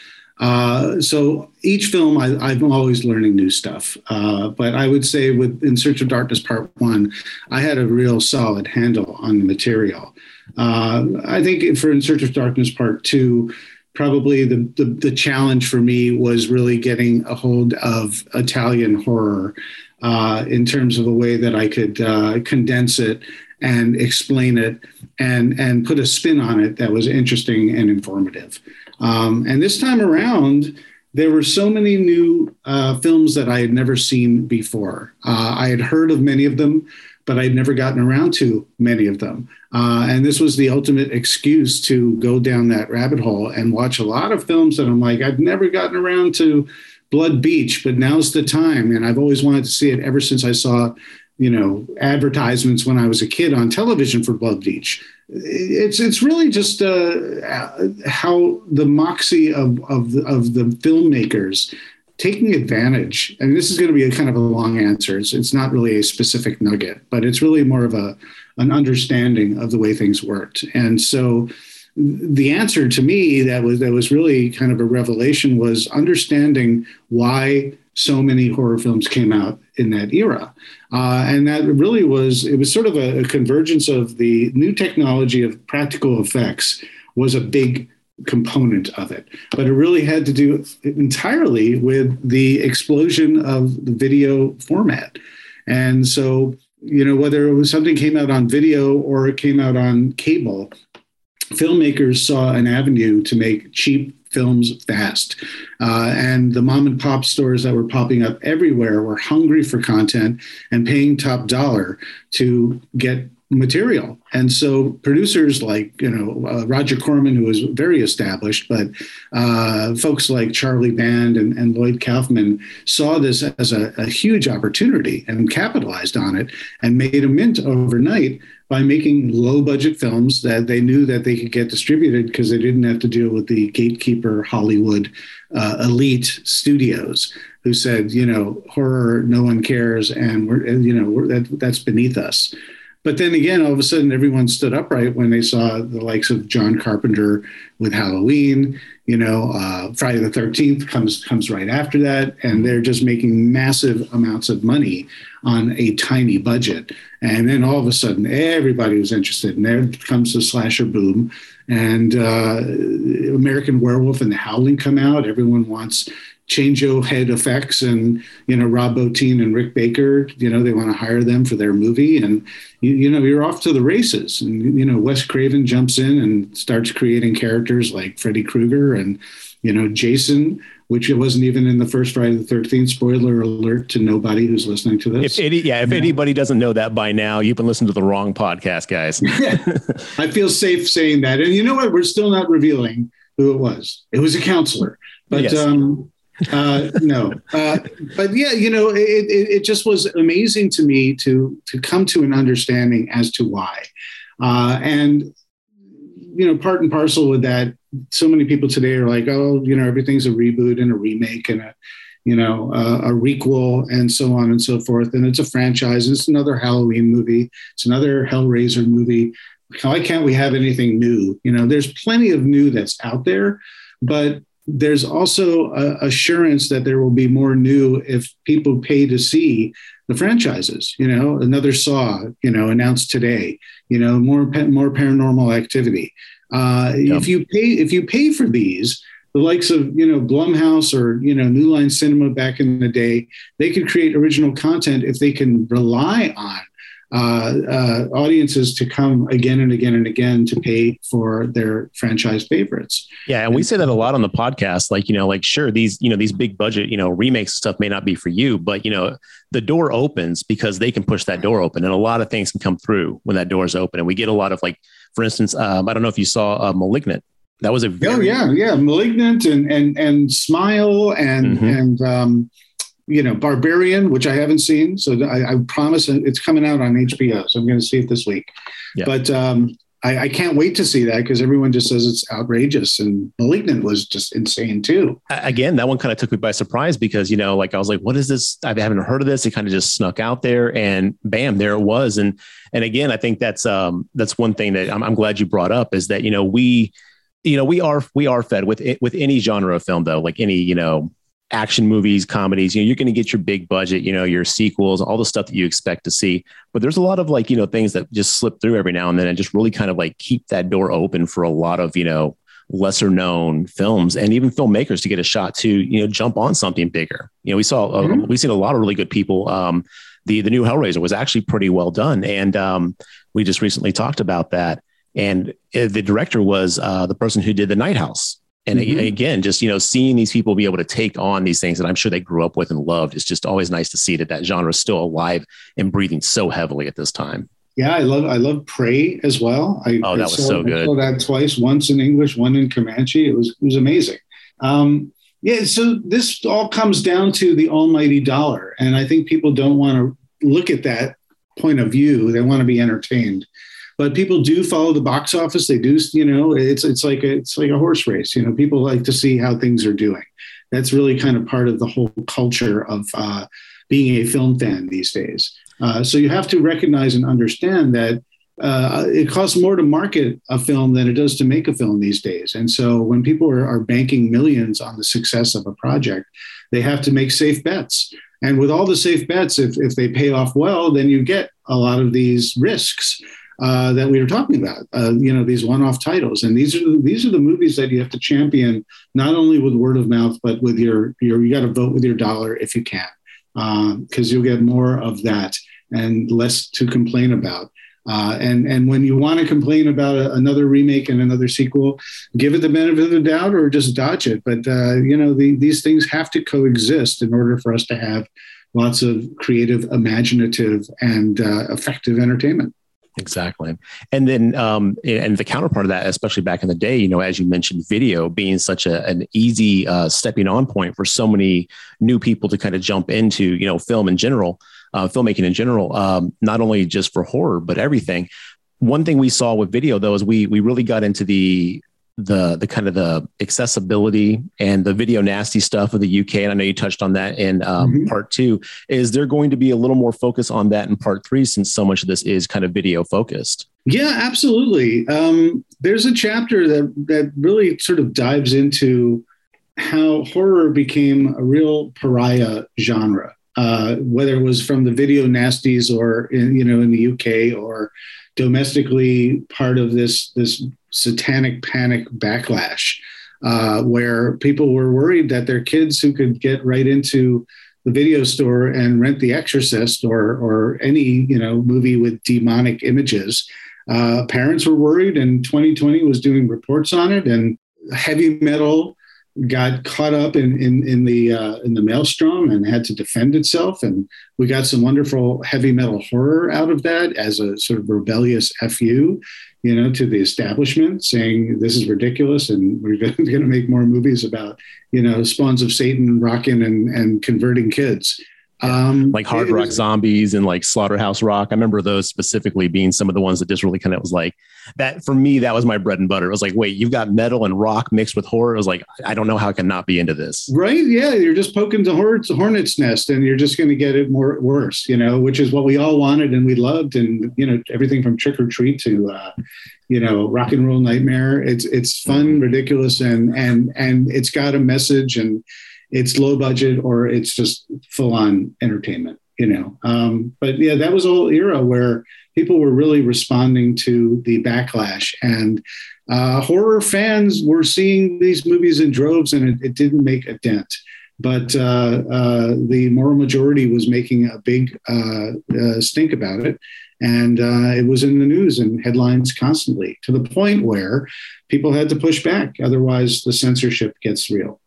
Uh, so each film, I, am always learning new stuff. Uh, but I would say with In Search of Darkness Part One, I had a real solid handle on the material. Uh, I think for In Search of Darkness Part Two, probably the, the, the challenge for me was really getting a hold of Italian horror uh, in terms of a way that I could condense it and explain it and and put a spin on it that was interesting and informative. Um, and this time around, there were so many new uh, films that I had never seen before. Uh, I had heard of many of them, but I'd never gotten around to many of them. Uh, and this was the ultimate excuse to go down that rabbit hole and watch a lot of films that I'm like, I've never gotten around to Blood Beach, but now's the time. And I've always wanted to see it ever since I saw you know advertisements when I was a kid on television for Blood Beach. It's it's really just uh, how the moxie of of the, of the filmmakers taking advantage. And this is going to be a kind of a long answer. It's it's not really a specific nugget, but it's really more of a an understanding of the way things worked. And so the answer to me that was that was really kind of a revelation was understanding why so many horror films came out in that era. Uh, and that really was, it was sort of a, a, convergence of the new technology of practical effects was a big component of it. But it really had to do entirely with the explosion of the video format. And so, you know, whether it was something came out on video or it came out on cable, filmmakers saw an avenue to make cheap films fast. Uh, and the mom and pop stores that were popping up everywhere were hungry for content and paying top dollar to get material. And so producers like, you know, uh, Roger Corman, who was very established, but uh, folks like Charlie Band and, and, Lloyd Kaufman saw this as a, a huge opportunity and capitalized on it and made a mint overnight by making low budget films that they knew that they could get distributed because they didn't have to deal with the gatekeeper Hollywood uh, elite studios who said, you know, horror, no one cares, and we're, you know, that, that's beneath us. But then again, all of a sudden, everyone stood upright when they saw the likes of John Carpenter with Halloween. You know, uh, Friday the Thirteenth comes comes right after that, and they're just making massive amounts of money on a tiny budget. And then all of a sudden, everybody was interested, and there comes the slasher boom. And uh, American Werewolf and The Howling come out. Everyone wants changeo head effects and you know rob bottin and rick baker you know they want to hire them for their movie and you, you know you're off to the races and you know wes craven jumps in and starts creating characters like freddy krueger and you know jason which it wasn't even in the first Friday the Thirteenth. Spoiler alert to nobody who's listening to this. If any, yeah, if yeah. anybody doesn't know that by now, you've been listening to the wrong podcast, guys. I feel safe saying that, and you know what? We're still not revealing who it was. It was a counselor, but yes. um, uh, no, uh, but yeah, you know, it, it, it, just was amazing to me to to come to an understanding as to why. Uh, and you know, part and parcel with that. So many people today are like, oh, you know, everything's a reboot and a remake and a, you know, uh, a requel and so on and so forth. And it's a franchise. It's another Halloween movie. It's another Hellraiser movie. Why can't we have anything new? You know, there's plenty of new that's out there, but there's also assurance that there will be more new if people pay to see the franchises. You know, another Saw, you know, announced today. You know, more more paranormal activity. Uh, yep. If you pay if you pay for these, the likes of you know Blumhouse or you know New Line Cinema back in the day, they could create original content if they can rely on uh, uh, audiences to come again and again and again to pay for their franchise favorites. Yeah, and we say that a lot on the podcast. Like you know, like sure these you know these big budget you know remakes stuff may not be for you, but you know the door opens because they can push that door open, and a lot of things can come through when that door is open, and we get a lot of like, for instance, um, I don't know if you saw uh, *Malignant*. That was a very- oh yeah yeah *Malignant* and and and *Smile* and mm-hmm. and um, you know, Barbarian, which I haven't seen. So I, I promise it's coming out on HBO. So I'm going to see it this week. Yeah. But um, I, I, can't wait to see that because everyone just says it's outrageous. And Malignant was just insane too. Again, that one kind of took me by surprise because, you know, like I was like, what is this? I haven't heard of this. It kind of just snuck out there and bam, there it was. And, and again, I think that's, um, that's one thing that I'm, I'm glad you brought up is that, you know, we, you know, we are, we are fed with it, with any genre of film though, like any, you know, action movies, comedies, you know, you're going to get your big budget, you know, your sequels, all the stuff that you expect to see. But there's a lot of like, you know, things that just slip through every now and then and just really kind of like keep that door open for a lot of, you know, lesser known films and even filmmakers to get a shot to, you know, jump on something bigger. You know, we saw, uh, mm-hmm. we've seen a lot of really good people. Um, the, the new Hellraiser was actually pretty well done. And um, we just recently talked about that. And uh, the director was uh, the person who did the Night House and mm-hmm. again, just you know, seeing these people be able to take on these things that I'm sure they grew up with and loved, it's just always nice to see that that genre is still alive and breathing so heavily at this time. Yeah, I love I love Prey as well. I, oh, that I was saw, so good. I saw that twice, once in English, one in Comanche. It was it was amazing. Um, yeah, so this all comes down to the almighty dollar, and I think people don't want to look at that point of view. They want to be entertained but people do follow the box office. They do, you know, it's it's like a, it's like a horse race. You know, people like to see how things are doing. That's really kind of part of the whole culture of uh, being a film fan these days. Uh, so you have to recognize and understand that uh, it costs more to market a film than it does to make a film these days. And so when people are, are banking millions on the success of a project, they have to make safe bets. And with all the safe bets, if, if they pay off well, then you get a lot of these risks uh, that we were talking about. Uh, you know, these one-off titles, and these are the, these are the movies that you have to champion not only with word of mouth, but with your your you got to vote with your dollar if you can, because uh, you'll get more of that and less to complain about. Uh, and and when you want to complain about a, another remake and another sequel, give it the benefit of the doubt or just dodge it. But uh, you know the, these things have to coexist in order for us to have lots of creative, imaginative, and uh, effective entertainment. Exactly. And then, um, and the counterpart of that, especially back in the day, you know, as you mentioned, video being such a, an easy uh, stepping on point for so many new people to kind of jump into, you know, film in general, uh, filmmaking in general, um, not only just for horror, but everything. One thing we saw with video though is we we really got into the the the kind of the accessibility and the video nasty stuff of the UK, and I know you touched on that in um, mm-hmm. part two. Is there going to be a little more focus on that in part three, since so much of this is kind of video focused? Yeah, absolutely. Um, there's a chapter that that really sort of dives into how horror became a real pariah genre, uh, whether it was from the video nasties or in, you know in the UK or domestically part of this this satanic panic backlash, uh, where people were worried that their kids who could get right into the video store and rent The Exorcist or or any you know movie with demonic images. Uh, parents were worried, and 2020 was doing reports on it. And heavy metal got caught up in in, in the uh, in the maelstrom and had to defend itself. And we got some wonderful heavy metal horror out of that as a sort of rebellious fu, you know, to the establishment, saying this is ridiculous and we're going to make more movies about you know spawns of Satan rocking and and converting kids. Um, like Hard Rock was- Zombies and like Slaughterhouse Rock. I remember those specifically being some of the ones that just really kind of was like that for me. That was my bread and butter. It was like, wait, you've got metal and rock mixed with horror. It was like, I don't know how I can not be into this. Right? Yeah, you're just poking the hornet's, hornet's nest, and you're just going to get it more worse. You know, which is what we all wanted and we loved, and you know, everything from Trick or Treat to, uh, you know, Rock and Roll Nightmare. It's it's fun, ridiculous, and and and it's got a message, and it's low budget or it's just full on entertainment. You know, um, but yeah, that was a whole era where people were really responding to the backlash and uh, horror fans were seeing these movies in droves and it, it didn't make a dent. But uh, uh, the moral majority was making a big uh, uh, stink about it. And uh, it was in the news and headlines constantly to the point where people had to push back. Otherwise the censorship gets real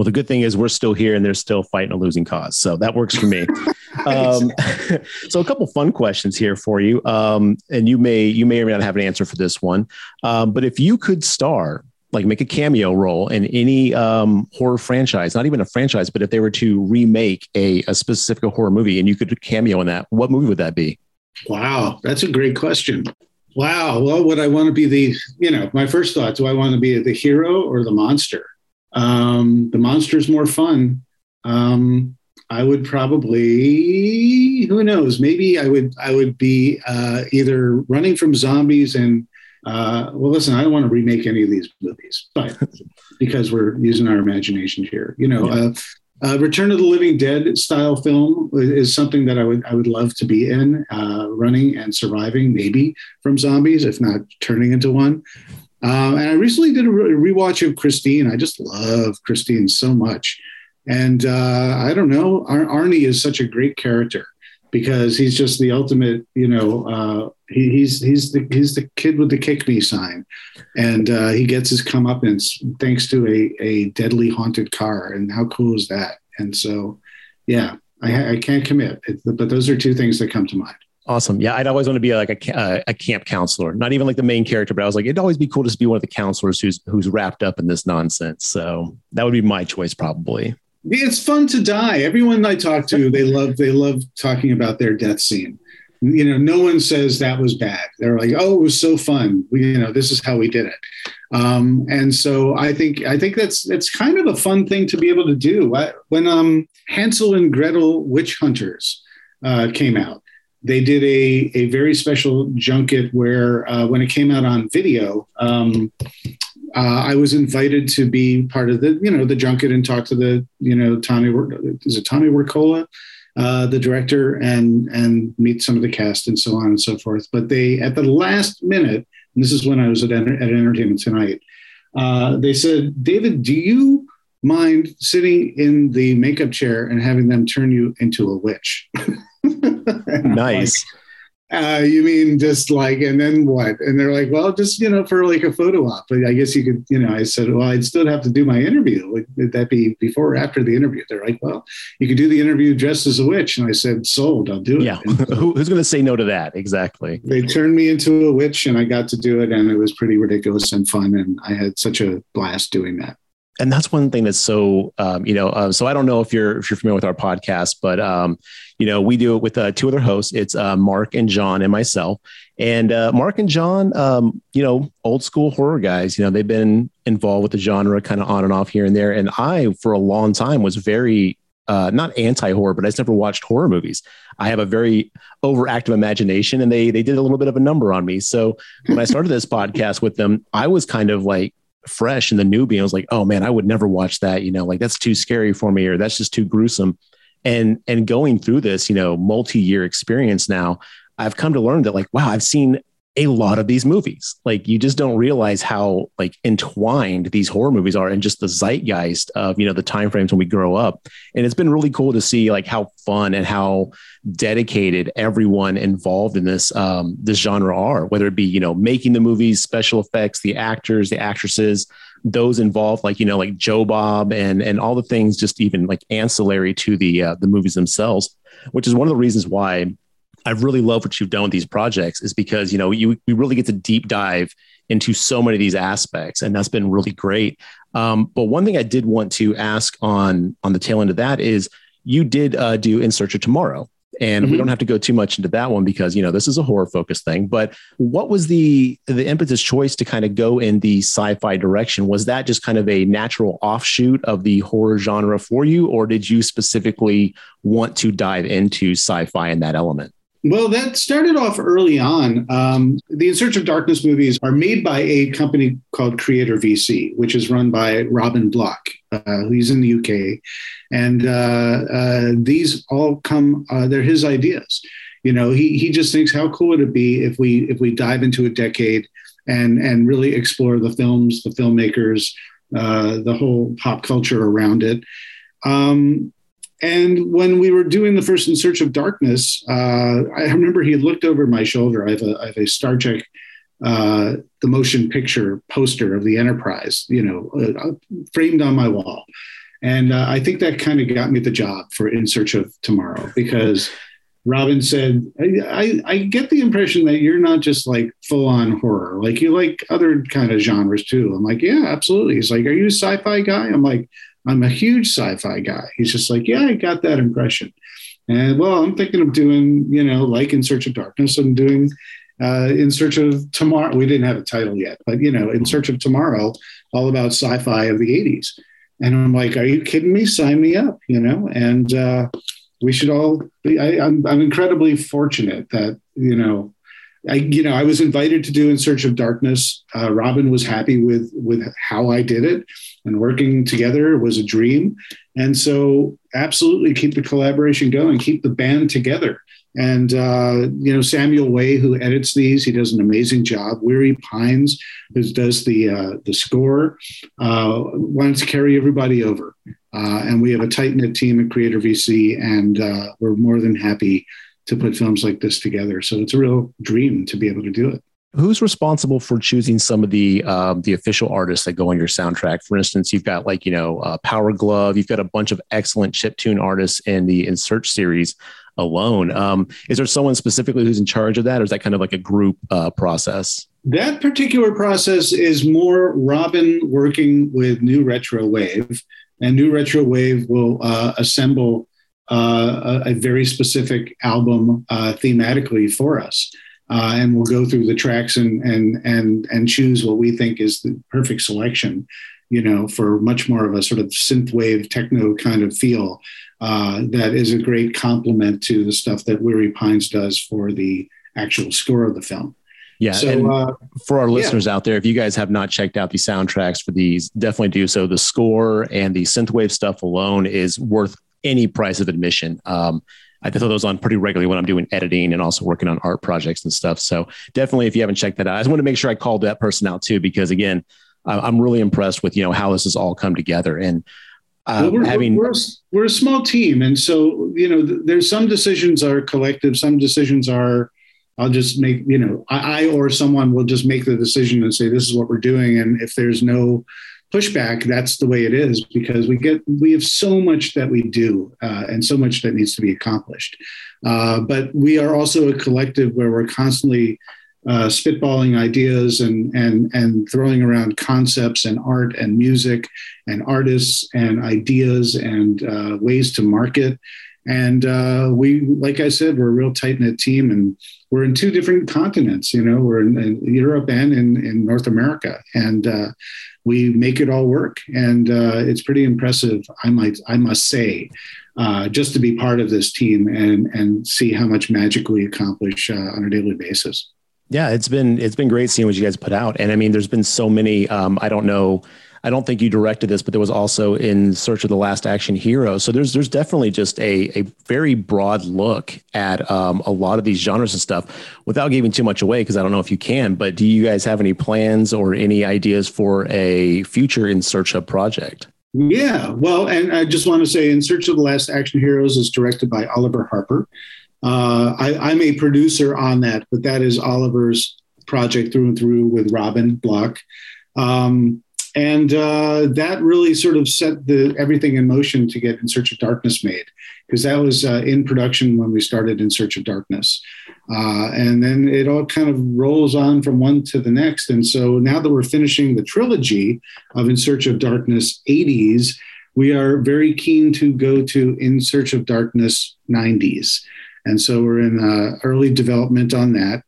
Well, the good thing is we're still here and they're still fighting a losing cause. So that works for me. um, so a couple fun questions here for you. Um, and you may, you may or may not have an answer for this one. Um, but if you could star, like make a cameo role in any um, horror franchise, not even a franchise, but if they were to remake a, a specific horror movie and you could cameo in that, what movie would that be? Wow, that's a great question. Wow. Well, would I want to be the, you know, my first thought, do I want to be the hero or the monster? Um, the monster's more fun. Um, I would probably, who knows, maybe I would, I would be uh, either running from zombies and, uh, well, listen, I don't want to remake any of these movies, but because we're using our imagination here, you know, uh, uh, Return of the Living Dead style film is something that I would I would love to be in, uh, running and surviving maybe from zombies, if not turning into one. Um, and I recently did a re- rewatch of Christine. I just love Christine so much, and uh, I don't know, Ar- Arnie is such a great character because he's just the ultimate. You know, uh, he, he's he's the he's the kid with the kick me sign, and uh, he gets his comeuppance thanks to a a deadly haunted car. And how cool is that? And so, yeah, I, I can't commit, it, but those are two things that come to mind. Awesome. Yeah, I'd always want to be like a, uh, a camp counselor, not even like the main character, but I was like, it'd always be cool to be one of the counselors who's who's wrapped up in this nonsense. So that would be my choice, probably. It's fun to die. Everyone I talk to, they love they love talking about their death scene. You know, no one says that was bad. They're like, "Oh, it was so fun." We, you know, this is how we did it. Um, and so I think I think that's that's kind of a fun thing to be able to do. I, when um, Hansel and Gretel Witch Hunters uh, came out, they did a a very special junket where uh, when it came out on video. Um, uh, I was invited to be part of the, you know, the junket and talk to the, you know, Tommy, is it Tommy Wirkola, uh, the director, and and meet some of the cast and so on and so forth. But they, at the last minute, and this is when I was at, at Entertainment Tonight, uh, they said, David, do you mind sitting in the makeup chair and having them turn you into a witch? Nice. uh, you mean just like, and then what? And they're like, well, just, you know, for like a photo op. But I guess you could, you know, I said, well, I'd still have to do my interview. Would, that be before or after the interview? They're like, well, you could do the interview dressed as a witch. And I said, sold, I'll do it. Yeah. Who, who's going to say no to that? Exactly. they turned me into a witch and I got to do it. And it was pretty ridiculous and fun. And I had such a blast doing that. And that's one thing that's so um, you know uh, so i don't know if you're if you're familiar with our podcast but um, you know we do it with uh, two other hosts. It's uh, mark and john and myself. And uh, mark and john um, you know old school horror guys you know they've been involved with the genre kind of on and off here and there. And i for a long time was very uh, not anti-horror but i just never watched horror movies. I have a very overactive imagination and they they did a little bit of a number on me. So when i started this podcast with them i was kind of like fresh and the newbie. I was like, oh man, I would never watch that. You know, like that's too scary for me, or that's just too gruesome. And and going through this, you know, multi-year experience now, I've come to learn that like, wow, I've seen a lot of these movies. Like you just don't realize how like entwined these horror movies are and just the zeitgeist of, you know, the time frames when we grow up. And it's been really cool to see like how fun and how dedicated everyone involved in this um this genre are, whether it be, you know, making the movies, special effects, the actors, the actresses, those involved, like, you know, like Joe Bob and and all the things just even like ancillary to the uh, the movies themselves, which is one of the reasons why I really love what you've done with these projects is because you know you we really get to deep dive into so many of these aspects, and that's been really great. Um, but one thing I did want to ask on on the tail end of that is, you did uh, do In Search of Tomorrow. And mm-hmm. we don't have to go too much into that one because you know this is a horror focused thing. But what was the the impetus choice to kind of go in the sci-fi direction? Was that just kind of a natural offshoot of the horror genre for you, or did you specifically want to dive into sci-fi in that element? Well, that started off early on. Um, the In Search of Darkness movies are made by a company called Creator VC, which is run by Robin Block, uh, who's in the UK. And uh, uh, these all come, uh, they're his ideas. You know, he, he just thinks how cool would it be if we if we dive into a decade and and really explore the films, the filmmakers, uh, the whole pop culture around it. Um, and when we were doing the first In Search of Darkness, uh, I remember he looked over my shoulder. I have a, I have a Star Trek, uh, the motion picture poster of the Enterprise, you know, uh, framed on my wall. And uh, I think that kind of got me the job for In Search of Tomorrow because Robin said, I, I, I get the impression that you're not just like full on horror, like you like other kind of genres too. I'm like, yeah, absolutely. He's like, are you a sci fi guy? I'm like, I'm a huge sci-fi guy. He's just like, yeah, I got that impression. And well, I'm thinking of doing, you know, like In Search of Darkness. I'm doing uh, In Search of Tomorrow. We didn't have a title yet, but you know, In Search of Tomorrow, all about sci-fi of the '80s. And I'm like, are you kidding me? Sign me up, you know. And uh, we should all. Be, I, I'm, I'm incredibly fortunate that you know I, you know, I was invited to do In Search of Darkness. Uh, Robin was happy with with how I did it, and working together was a dream. And so, absolutely, keep the collaboration going, keep the band together. And uh, you know, Samuel Way, who edits these, he does an amazing job. Weary Pines, who does the uh, the score, uh, wants to carry everybody over. Uh, and we have a tight knit team at Creator VC, and uh, we're more than happy to put films like this together. So it's a real dream to be able to do it. Who's responsible for choosing some of the um, the official artists that go on your soundtrack? For instance, you've got like you know uh, Power Glove. You've got a bunch of excellent chip tune artists in the In Search series alone. Um, is there someone specifically who's in charge of that, or is that kind of like a group uh, process? That particular process is more Robin working with New Retro Wave, and New Retro Wave will uh, assemble uh, a, a, very specific album uh, thematically for us. Uh, and we'll go through the tracks and, and, and, and choose what we think is the perfect selection, you know, for much more of a sort of synthwave techno kind of feel. Uh, that is a great complement to the stuff that Weary Pines does for the actual score of the film. Yeah. So, uh, for our listeners yeah. out there, if you guys have not checked out the soundtracks for these, definitely do so. The score and the synthwave stuff alone is worth any price of admission. Um, I throw those on pretty regularly when I'm doing editing and also working on art projects and stuff. So definitely, if you haven't checked that out, I just want to make sure I called that person out too, because again, I'm really impressed with you know how this has all come together and. Uh, well, we're, having we're a, we're, a, small team, and so you know, there's some decisions are collective, some decisions are. I'll just make you know, I, I or someone will just make the decision and say this is what we're doing, and if there's no pushback, that's the way it is because we get we have so much that we do uh, and so much that needs to be accomplished. Uh, but we are also a collective where we're constantly uh, spitballing ideas and and and throwing around concepts and art and music and artists and ideas and uh, ways to market. And uh, we, like I said, we're a real tight knit team, and we're in two different continents. You know, we're in, in Europe and in, in North America, and uh, we make it all work, and uh, it's pretty impressive. I might, I must say, uh, just to be part of this team and and see how much magic we accomplish uh, on a daily basis. Yeah, it's been it's been great seeing what you guys put out, and I mean, there's been so many. Um, I don't know I don't think you directed this, but there was also in Search of the Last Action Hero. So there's there's definitely just a a very broad look at um, a lot of these genres and stuff. Without giving too much away, because I don't know if you can, but do you guys have any plans or any ideas for a future In Search of project? Yeah, well, and I just want to say, In Search of the Last Action Heroes is directed by Oliver Harper. Uh, I, am a producer on that, but that is Oliver's project through and through with Robin Block. Um, and uh, that really sort of set the everything in motion to get In Search of Darkness made, because that was uh, in production when we started In Search of Darkness, uh, and then it all kind of rolls on from one to the next. And so now that we're finishing the trilogy of In Search of Darkness '80s, we are very keen to go to In Search of Darkness 90s. And so we're in uh, early development on that.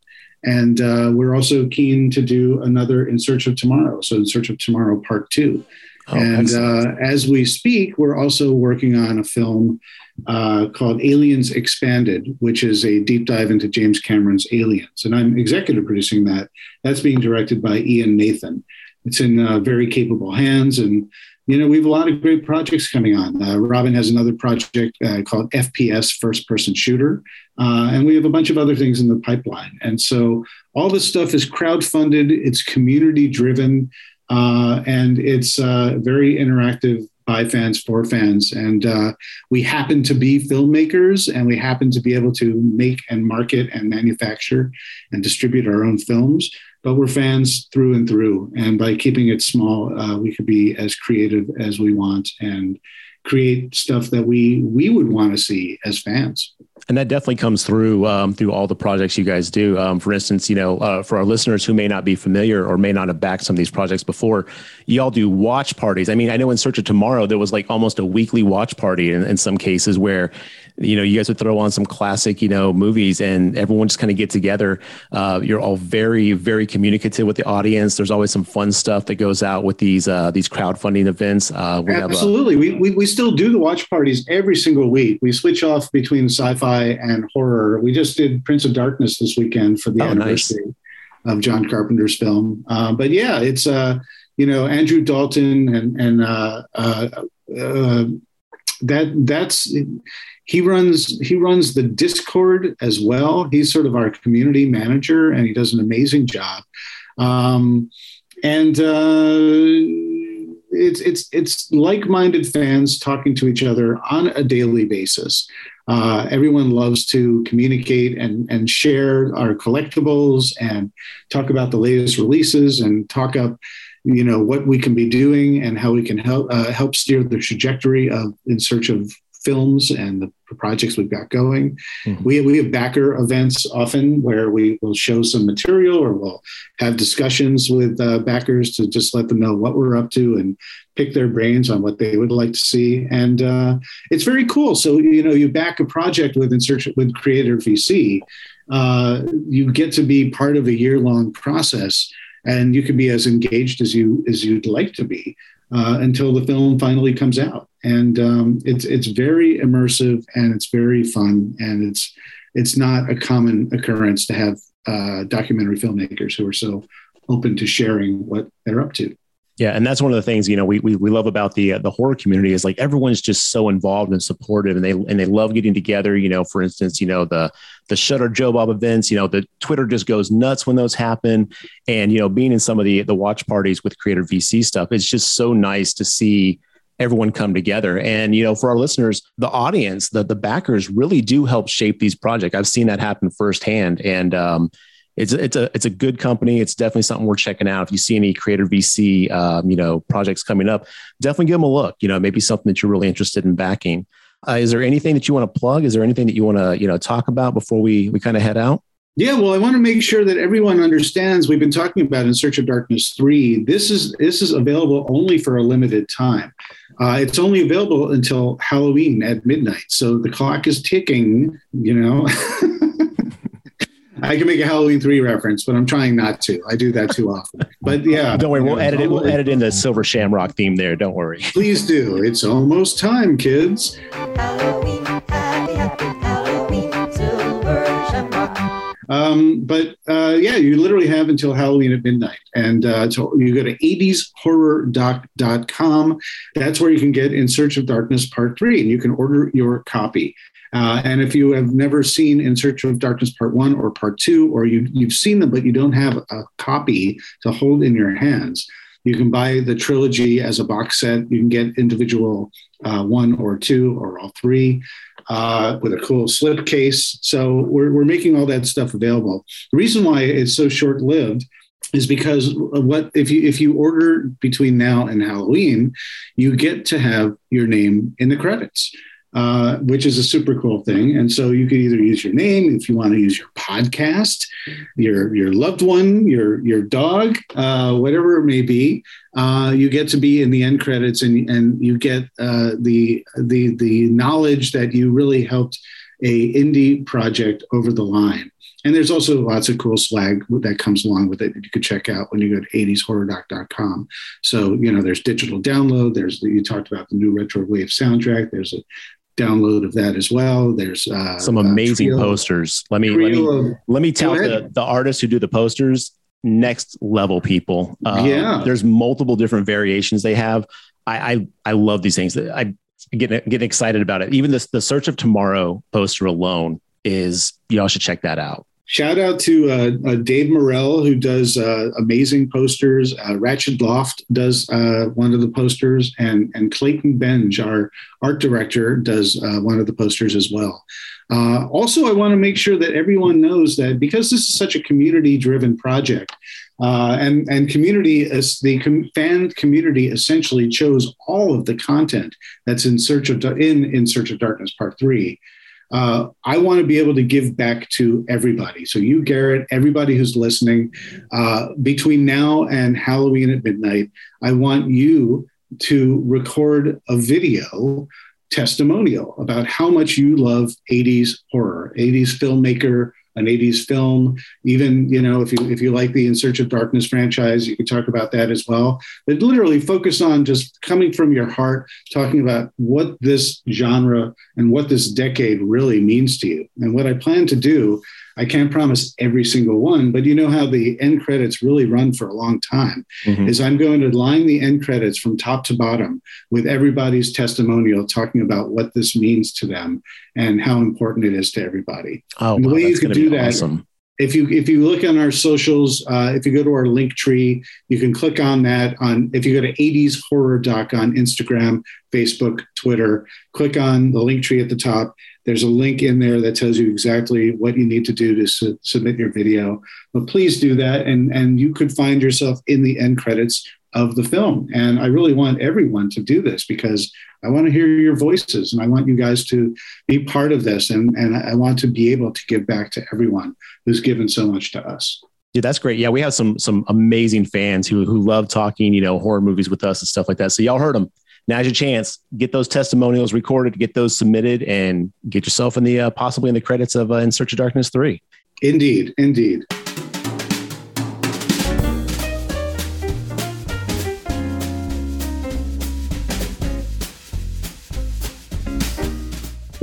And uh, we're also keen to do another In Search of Tomorrow. So, In Search of Tomorrow Part Two. Oh, and uh, as we speak, we're also working on a film uh, called Aliens Expanded, which is a deep dive into James Cameron's Aliens. And I'm executive producing that. That's being directed by Ian Nathan. It's in uh, very capable hands. And you know, we have a lot of great projects coming on. Uh, Robin has another project uh, called FPS First Person Shooter, uh, and we have a bunch of other things in the pipeline. And so all this stuff is crowdfunded, it's community driven, uh, and it's uh, very interactive by fans for fans. And uh, we happen to be filmmakers, and we happen to be able to make and market and manufacture and distribute our own films but we're fans through and through. And by keeping it small, uh, we could be as creative as we want and create stuff that we we would want to see as fans. And that definitely comes through um, through all the projects you guys do. Um, for instance, you know, uh, for our listeners who may not be familiar or may not have backed some of these projects before, y'all do watch parties. I mean, I know in Search of Tomorrow there was like almost a weekly watch party in, in some cases where you know, you guys would throw on some classic, you know, movies and everyone just kind of get together. Uh, you're all very, very communicative with the audience. There's always some fun stuff that goes out with these uh, these crowdfunding events. Uh, we Absolutely. A- we, we, we still do the watch parties every single week. We switch off between sci-fi and horror. We just did Prince of Darkness this weekend for the oh, anniversary nice. of John Carpenter's film. Uh, but yeah, it's, uh, you know, Andrew Dalton and, and uh, that that's he runs he runs the discord as well he's sort of our community manager and he does an amazing job um, and uh, it's it's it's like-minded fans talking to each other on a daily basis. Uh, everyone loves to communicate and, and share our collectibles and talk about the latest releases and talk up you know what we can be doing and how we can help uh, help steer the trajectory of in search of films and the projects we've got going. Mm-hmm. We, we have backer events often where we will show some material or we'll have discussions with uh, backers to just let them know what we're up to and pick their brains on what they would like to see. And uh, it's very cool. So, you know, you back a project with In Search with Creator VC, uh, you get to be part of a year long process and you can be as engaged as you as you'd like to be uh, until the film finally comes out. And um, it's it's very immersive and it's very fun and it's it's not a common occurrence to have uh, documentary filmmakers who are so open to sharing what they're up to. Yeah, and that's one of the things you know we we, we love about the uh, the horror community is like everyone's just so involved and supportive, and they and they love getting together. You know, for instance, you know the the Shudder Joe Bob events. You know, the Twitter just goes nuts when those happen, and you know, being in some of the the watch parties with Creator VC stuff, it's just so nice to see everyone come together. And you know, for our listeners, the audience, the the backers really do help shape these projects. I've seen that happen firsthand, and um, it's it's a it's a good company. It's definitely something worth checking out. If you see any creator VC, um, you know, projects coming up, definitely give them a look. You know, maybe something that you're really interested in backing. Uh, is there anything that you want to plug? Is there anything that you want to you know talk about before we we kind of head out? Yeah, well, I want to make sure that everyone understands. We've been talking about in Search of Darkness three. This is this is available only for a limited time. Uh, it's only available until Halloween at midnight. So the clock is ticking. You know. I can make a Halloween three reference, but I'm trying not to. I do that too often. But yeah, don't worry. We'll edit it. We'll edit in the Silver Shamrock theme there. Don't worry. Please do. It's almost time, kids. Halloween, happy, happy Halloween, Silver Shamrock. Um, but uh, yeah, you literally have until Halloween at midnight. And uh, so you go to 80shorrordoc.com. That's where you can get In Search of Darkness Part 3, and you can order your copy. Uh, and if you have never seen In Search of Darkness Part One or Part Two, or you, you've seen them but you don't have a copy to hold in your hands, you can buy the trilogy as a box set. You can get individual uh, one or two or all three uh, with a cool slip case. So we're, we're making all that stuff available. The reason why it's so short lived is because what if you if you order between now and Halloween, you get to have your name in the credits. Uh, which is a super cool thing. And so you can either use your name if you want to use your podcast, your your loved one, your your dog, uh, whatever it may be. Uh, you get to be in the end credits, and and you get uh, the the the knowledge that you really helped a indie project over the line. And there's also lots of cool swag that comes along with it that you could check out when you go to 80shorrordoc.com. So, you know, there's digital download. There's, you talked about the new Retro Wave soundtrack. There's a download of that as well. There's uh, some amazing posters. Let me let me of, let me tell the the artists who do the posters next level people. Um, yeah, there's multiple different variations they have. I I, I love these things. I get getting excited about it. Even this the Search of Tomorrow poster alone is y'all should check that out. Shout out to uh, uh, Dave Morell, who does uh, amazing posters. Uh, Ratchet Loft does uh, one of the posters, and, and Clayton Benge, our art director, does uh, one of the posters as well. also, I want to make sure that everyone knows that because this is such a community driven project, and, and community, as the com- fan community essentially chose all of the content that's in Search of in In Search of Darkness Part Three uh, I want to be able to give back to everybody. So, you, Garrett, everybody who's listening, uh, between now and Halloween at midnight, I want you to record a video testimonial about how much you love 80s horror, 80s filmmaker an 80s film. Even you know if you if you like the in search of darkness franchise you could talk about that as well. But literally focus on just coming from your heart talking about what this genre and what this decade really means to you. And what i plan to do I can't promise every single one, but you know how the end credits really run for a long time. Mm-hmm. Is I'm going to line the end credits from top to bottom with everybody's testimonial talking about what this means to them and how important it is to everybody. Oh, and the wow, way you can do that. Awesome. If you if you look on our socials, uh, if you go to our link tree, you can click on that. On if you go to 80s horror doc on Instagram, Facebook, Twitter, click on the link tree at the top there's a link in there that tells you exactly what you need to do to su- submit your video. But please do that, and and you could find yourself in the end credits of the film. And I really want everyone to do this because I want to hear your voices, and I want you guys to be part of this, and and I want to be able to give back to everyone who's given so much to us. Yeah, that's great. Yeah, we have some some amazing fans who who love talking, you know, horror movies with us and stuff like that. So y'all heard them now's your chance. Get those testimonials recorded, get those submitted, and get yourself in the uh, possibly in the credits of uh, In Search of Darkness three. Indeed, indeed.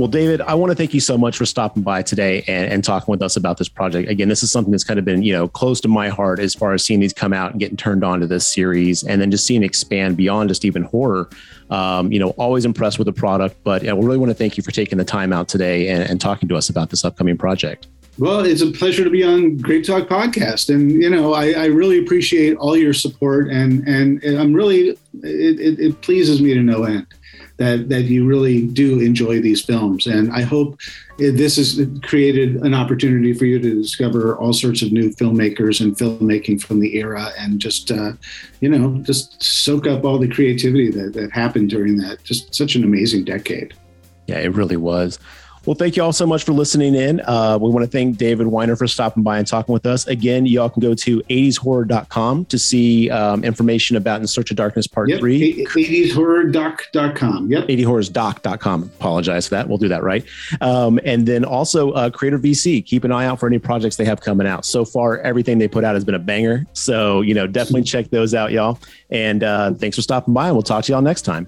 Well, David, I want to thank you so much for stopping by today and, and, talking with us about this project. Again, this is something that's kind of been, you know, close to my heart as far as seeing these come out and getting turned on to this series and then just seeing expand beyond just even horror. Um, you know, always impressed with the product, but I really want to thank you for taking the time out today and, and talking to us about this upcoming project. Well, it's a pleasure to be on GraveTalk podcast, and you know, I, I really appreciate all your support, and and I'm really it, it, it pleases me to no end that that you really do enjoy these films. And I hope this has created an opportunity for you to discover all sorts of new filmmakers and filmmaking from the era, and just uh, you know just soak up all the creativity that that happened during that just such an amazing decade. Yeah, it really was. Well, thank you all so much for listening in. Uh, we want to thank David Weiner for stopping by and talking with us. Again, y'all can go to 80shorror.com to see um, information about In Search of Darkness Part yep, 3. 80shorrordoc.com. Yep. 80horrorsdoc.com. Apologize for that. We'll do that right. Um, and then also uh, Creator VC. Keep an eye out for any projects they have coming out. So far, everything they put out has been a banger. So, you know, definitely check those out, y'all. And uh, thanks for stopping by, and we'll talk to y'all next time.